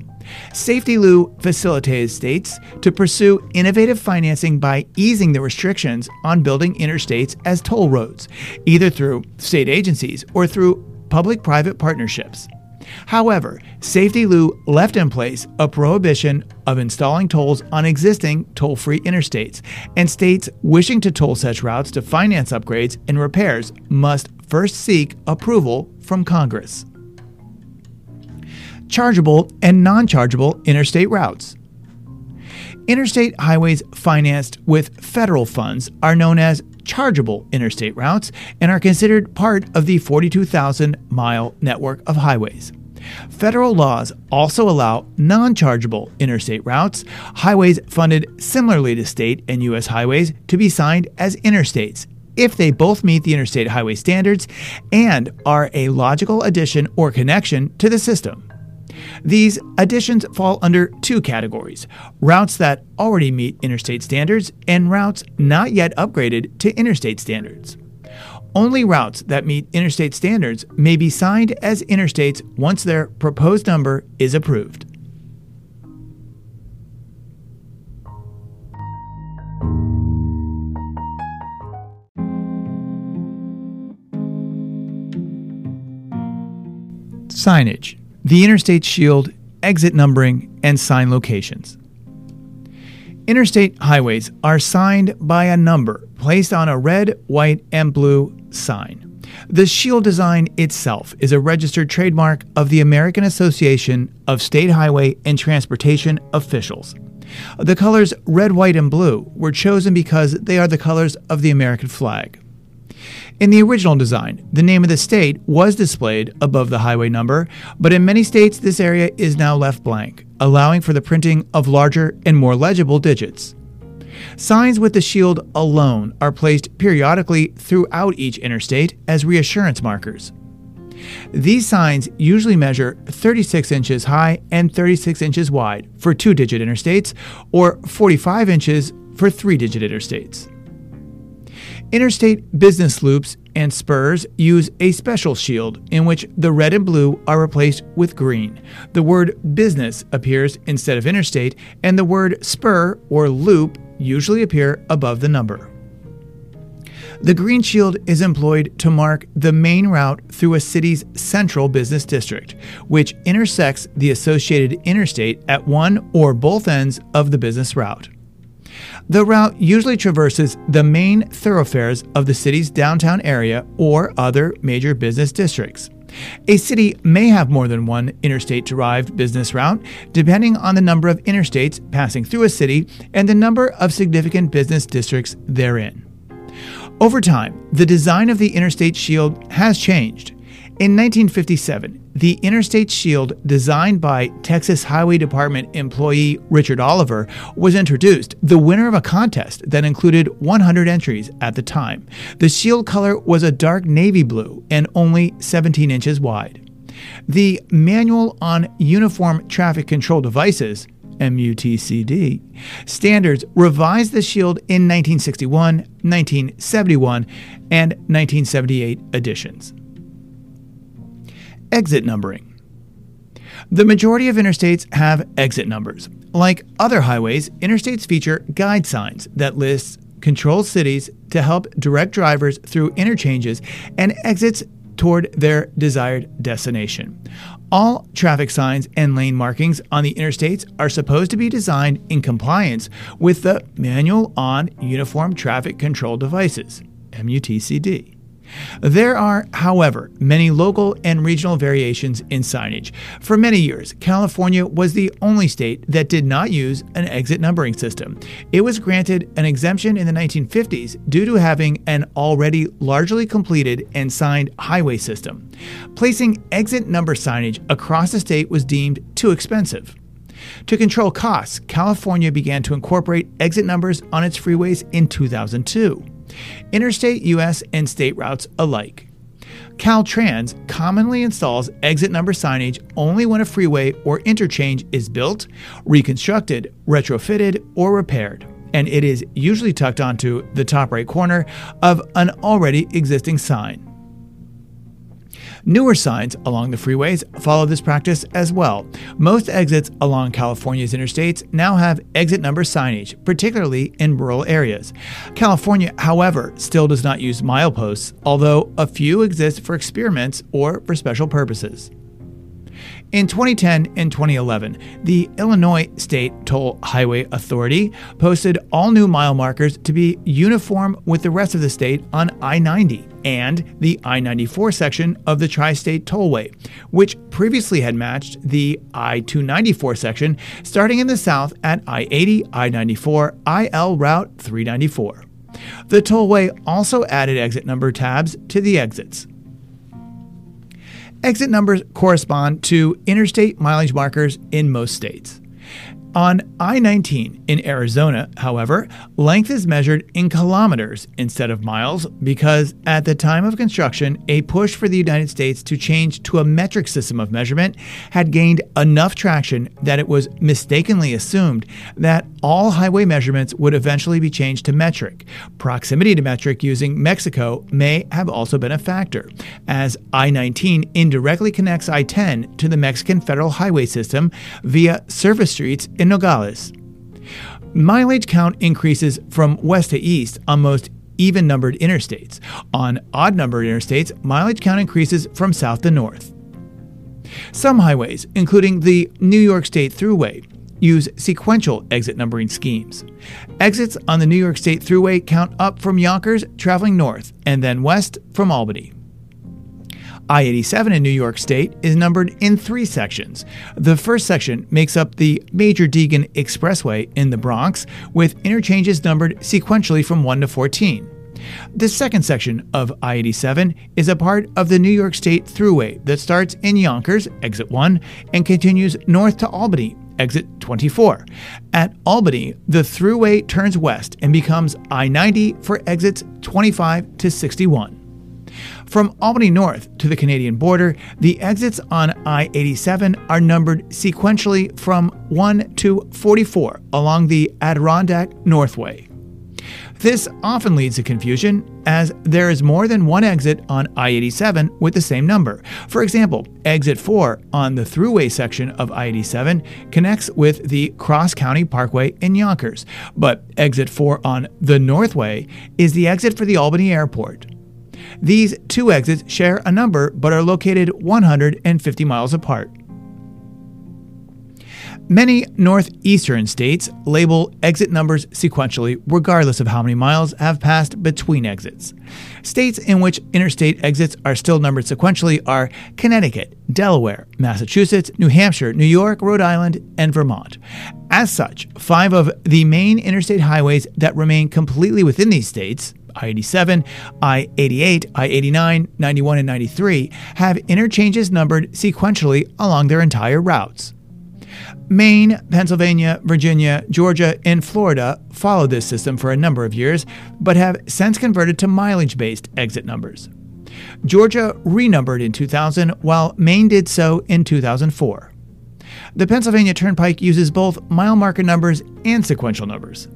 SAFETEA-LU facilitated states to pursue innovative financing by easing the restrictions on building interstates as toll roads, either through state agencies or through public private partnerships. However, SAFETEA-LU left in place a prohibition of installing tolls on existing toll free interstates, and states wishing to toll such routes to finance upgrades and repairs must first seek approval from Congress. Chargeable and non chargeable interstate routes. Interstate highways financed with federal funds are known as chargeable interstate routes and are considered part of the 42,000 mile network of highways. Federal laws also allow non chargeable interstate routes, highways funded similarly to state and U.S. highways, to be signed as interstates if they both meet the interstate highway standards and are a logical addition or connection to the system. These additions fall under two categories routes that already meet interstate standards and routes not yet upgraded to interstate standards. Only routes that meet interstate standards may be signed as interstates once their proposed number is approved. Signage, the interstate shield, exit numbering, and sign locations. Interstate highways are signed by a number placed on a red, white, and blue sign. The shield design itself is a registered trademark of the American Association of State Highway and Transportation Officials. The colors red, white, and blue were chosen because they are the colors of the American flag. In the original design, the name of the state was displayed above the highway number, but in many states this area is now left blank, allowing for the printing of larger and more legible digits. Signs with the shield alone are placed periodically throughout each interstate as reassurance markers. These signs usually measure 36 inches high and 36 inches wide for two digit interstates, or 45 inches for three digit interstates. Interstate business loops and spurs use a special shield in which the red and blue are replaced with green. The word business appears instead of interstate, and the word spur or loop usually appear above the number. The green shield is employed to mark the main route through a city's central business district, which intersects the associated interstate at one or both ends of the business route. The route usually traverses the main thoroughfares of the city's downtown area or other major business districts. A city may have more than one interstate derived business route, depending on the number of interstates passing through a city and the number of significant business districts therein. Over time, the design of the interstate shield has changed. In 1957, the Interstate Shield, designed by Texas Highway Department employee Richard Oliver, was introduced, the winner of a contest that included 100 entries at the time. The shield color was a dark navy blue and only 17 inches wide. The Manual on Uniform Traffic Control Devices MUTCD standards revised the shield in 1961, 1971, and 1978 editions. Exit numbering. The majority of interstates have exit numbers. Like other highways, interstates feature guide signs that list control cities to help direct drivers through interchanges and exits toward their desired destination. All traffic signs and lane markings on the interstates are supposed to be designed in compliance with the Manual on Uniform Traffic Control Devices, MUTCD. There are, however, many local and regional variations in signage. For many years, California was the only state that did not use an exit numbering system. It was granted an exemption in the 1950s due to having an already largely completed and signed highway system. Placing exit number signage across the state was deemed too expensive. To control costs, California began to incorporate exit numbers on its freeways in 2002 interstate, U.S., and state routes alike. Caltrans commonly installs exit number signage only when a freeway or interchange is built, reconstructed, retrofitted, or repaired, and it is usually tucked onto the top right corner of an already existing sign. Newer signs along the freeways follow this practice as well. Most exits along California's interstates now have exit number signage, particularly in rural areas. California, however, still does not use mileposts, although a few exist for experiments or for special purposes. In 2010 and 2011, the Illinois State Toll Highway Authority posted all new mile markers to be uniform with the rest of the state on I 90 and the I 94 section of the Tri State Tollway, which previously had matched the I 294 section starting in the south at I 80, I 94, IL Route 394. The tollway also added exit number tabs to the exits. Exit numbers correspond to interstate mileage markers in most states. On I 19 in Arizona, however, length is measured in kilometers instead of miles because at the time of construction, a push for the United States to change to a metric system of measurement had gained enough traction that it was mistakenly assumed that all highway measurements would eventually be changed to metric. Proximity to metric using Mexico may have also been a factor, as I 19 indirectly connects I 10 to the Mexican federal highway system via surface streets Nogales. Mileage count increases from west to east on most even numbered interstates. On odd numbered interstates, mileage count increases from south to north. Some highways, including the New York State Thruway, use sequential exit numbering schemes. Exits on the New York State Thruway count up from Yonkers, traveling north, and then west from Albany. I 87 in New York State is numbered in three sections. The first section makes up the Major Deegan Expressway in the Bronx, with interchanges numbered sequentially from 1 to 14. The second section of I 87 is a part of the New York State Thruway that starts in Yonkers, exit 1, and continues north to Albany, exit 24. At Albany, the Thruway turns west and becomes I 90 for exits 25 to 61. From Albany North to the Canadian border, the exits on I 87 are numbered sequentially from 1 to 44 along the Adirondack Northway. This often leads to confusion, as there is more than one exit on I 87 with the same number. For example, exit 4 on the thruway section of I 87 connects with the Cross County Parkway in Yonkers, but exit 4 on the Northway is the exit for the Albany Airport. These two exits share a number but are located 150 miles apart. Many northeastern states label exit numbers sequentially, regardless of how many miles have passed between exits. States in which interstate exits are still numbered sequentially are Connecticut, Delaware, Massachusetts, New Hampshire, New York, Rhode Island, and Vermont. As such, five of the main interstate highways that remain completely within these states I 87, I 88, I 89, 91, and 93 have interchanges numbered sequentially along their entire routes. Maine, Pennsylvania, Virginia, Georgia, and Florida followed this system for a number of years, but have since converted to mileage based exit numbers. Georgia renumbered in 2000, while Maine did so in 2004. The Pennsylvania Turnpike uses both mile marker numbers and sequential numbers.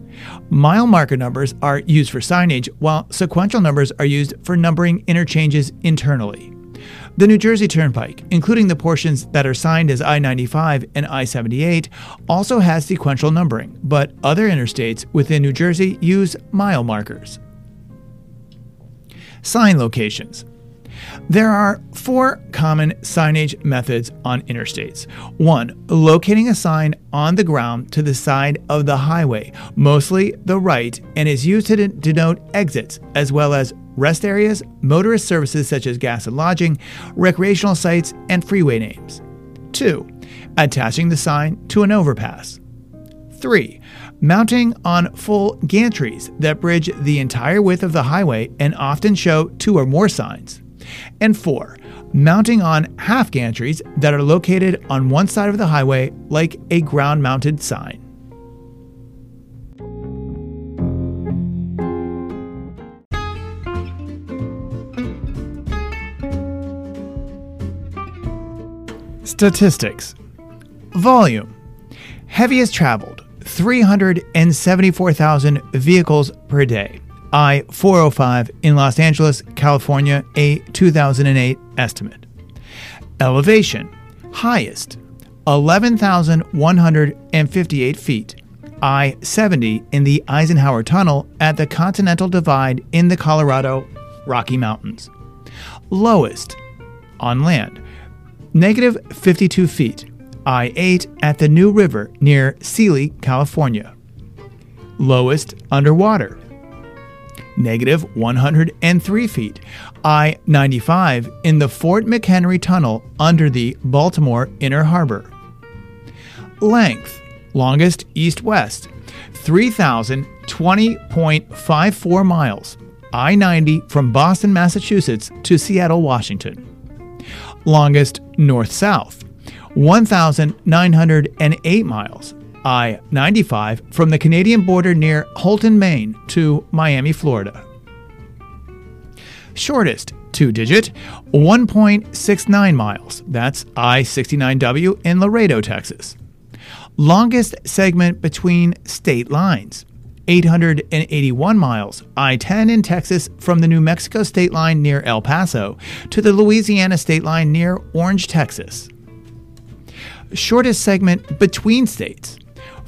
Mile marker numbers are used for signage, while sequential numbers are used for numbering interchanges internally. The New Jersey Turnpike, including the portions that are signed as I 95 and I 78, also has sequential numbering, but other interstates within New Jersey use mile markers. Sign locations. There are four common signage methods on interstates. One, locating a sign on the ground to the side of the highway, mostly the right, and is used to denote exits, as well as rest areas, motorist services such as gas and lodging, recreational sites, and freeway names. Two, attaching the sign to an overpass. 3. Mounting on full gantries that bridge the entire width of the highway and often show two or more signs. And 4. Mounting on half gantries that are located on one side of the highway like a ground mounted sign. Statistics Volume Heaviest traveled 374,000 vehicles per day. I 405 in Los Angeles, California, a 2008 estimate. Elevation highest 11,158 feet. I 70 in the Eisenhower Tunnel at the Continental Divide in the Colorado Rocky Mountains. Lowest on land, negative 52 feet. I 8 at the New River near Seeley, California. Lowest underwater, negative 103 feet. I 95 in the Fort McHenry Tunnel under the Baltimore Inner Harbor. Length longest east west 3,020.54 miles. I 90 from Boston, Massachusetts to Seattle, Washington. Longest north south 1,908 miles. I 95 from the Canadian border near Houlton, Maine to Miami, Florida. Shortest two digit 1.69 miles. That's I 69W in Laredo, Texas. Longest segment between state lines 881 miles, I 10 in Texas from the New Mexico state line near El Paso to the Louisiana state line near Orange, Texas. Shortest segment between states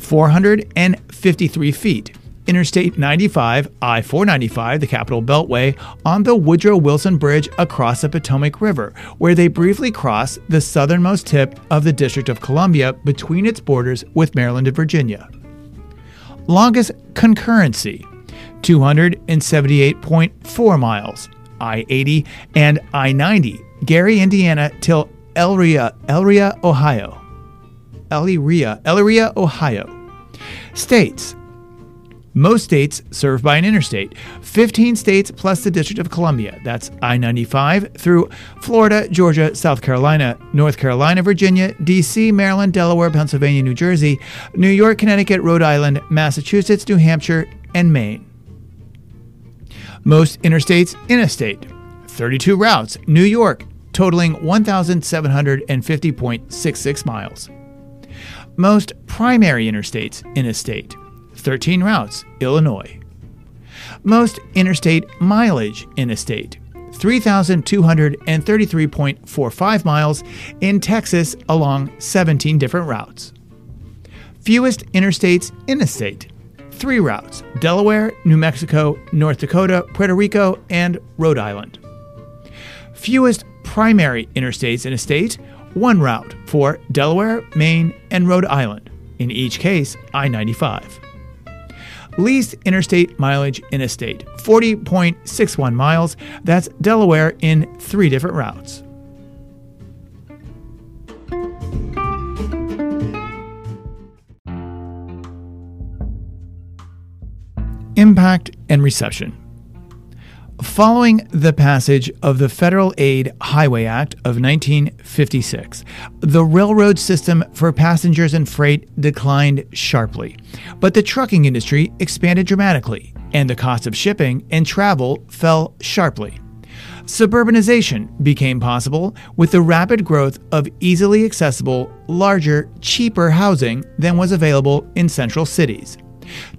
453 feet. Interstate 95, I 495, the Capital Beltway, on the Woodrow Wilson Bridge across the Potomac River, where they briefly cross the southernmost tip of the District of Columbia between its borders with Maryland and Virginia. Longest concurrency 278.4 miles, I 80 and I 90, Gary, Indiana till Elria, Elyria, Ohio. Elyria, Elyria, Ohio. States. Most states served by an interstate. 15 states plus the District of Columbia. That's I 95 through Florida, Georgia, South Carolina, North Carolina, Virginia, D.C., Maryland, Delaware, Pennsylvania, New Jersey, New York, Connecticut, Rhode Island, Massachusetts, New Hampshire, and Maine. Most interstates in a state. 32 routes. New York, totaling 1,750.66 miles most primary interstates in a state 13 routes, Illinois. Most interstate mileage in a state 3,233.45 miles in Texas along 17 different routes. Fewest interstates in a state three routes Delaware, New Mexico, North Dakota, Puerto Rico, and Rhode Island. Fewest primary interstates in a state one route for Delaware, Maine, and Rhode Island, in each case I 95. Least interstate mileage in a state 40.61 miles. That's Delaware in three different routes. Impact and reception. Following the passage of the Federal Aid Highway Act of 1956, the railroad system for passengers and freight declined sharply, but the trucking industry expanded dramatically, and the cost of shipping and travel fell sharply. Suburbanization became possible with the rapid growth of easily accessible, larger, cheaper housing than was available in central cities.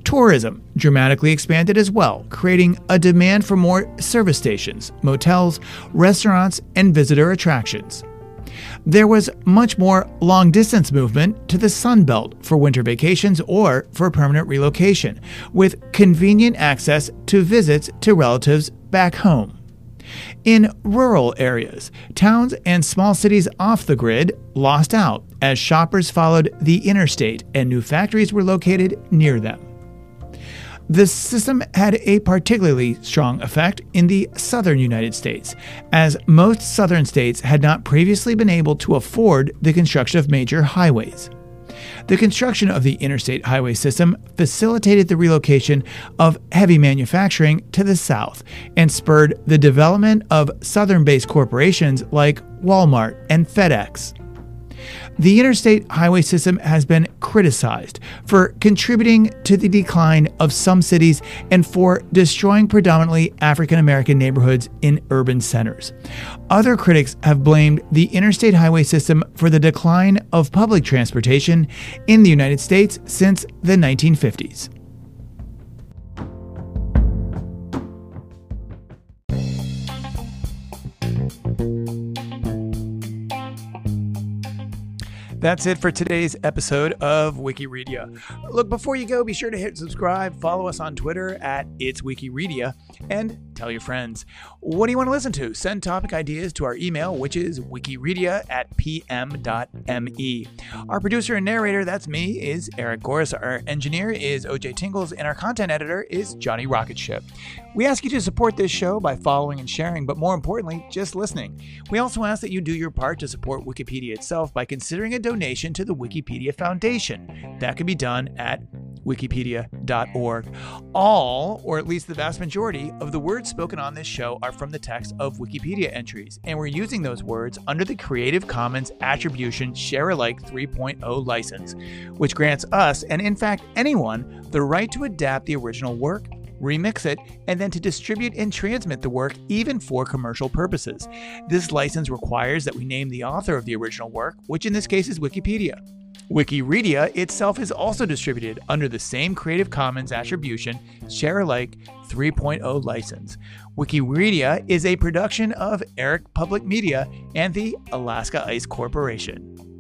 Tourism dramatically expanded as well, creating a demand for more service stations, motels, restaurants, and visitor attractions. There was much more long distance movement to the Sun Belt for winter vacations or for permanent relocation, with convenient access to visits to relatives back home. In rural areas, towns and small cities off the grid lost out as shoppers followed the interstate and new factories were located near them. The system had a particularly strong effect in the southern United States, as most southern states had not previously been able to afford the construction of major highways. The construction of the interstate highway system facilitated the relocation of heavy manufacturing to the south and spurred the development of southern based corporations like Walmart and FedEx. The interstate highway system has been criticized for contributing to the decline of some cities and for destroying predominantly African American neighborhoods in urban centers. Other critics have blamed the interstate highway system for the decline of public transportation in the United States since the 1950s. That's it for today's episode of Wikiredia. Look, before you go, be sure to hit subscribe, follow us on Twitter at It's Wikiredia, and tell your friends. What do you want to listen to? Send topic ideas to our email, which is wikiredia at pm.me. Our producer and narrator, that's me, is Eric Goris. Our engineer is OJ Tingles, and our content editor is Johnny Rocketship. We ask you to support this show by following and sharing, but more importantly, just listening. We also ask that you do your part to support Wikipedia itself by considering a donation to the Wikipedia Foundation. That can be done at wikipedia.org. All, or at least the vast majority, of the words spoken on this show are from the text of Wikipedia entries, and we're using those words under the Creative Commons Attribution Share Alike 3.0 license, which grants us, and in fact anyone, the right to adapt the original work remix it, and then to distribute and transmit the work even for commercial purposes. This license requires that we name the author of the original work, which in this case is Wikipedia. Wikiredia itself is also distributed under the same Creative Commons Attribution Share Alike 3.0 license. Wikiredia is a production of Eric Public Media and the Alaska Ice Corporation.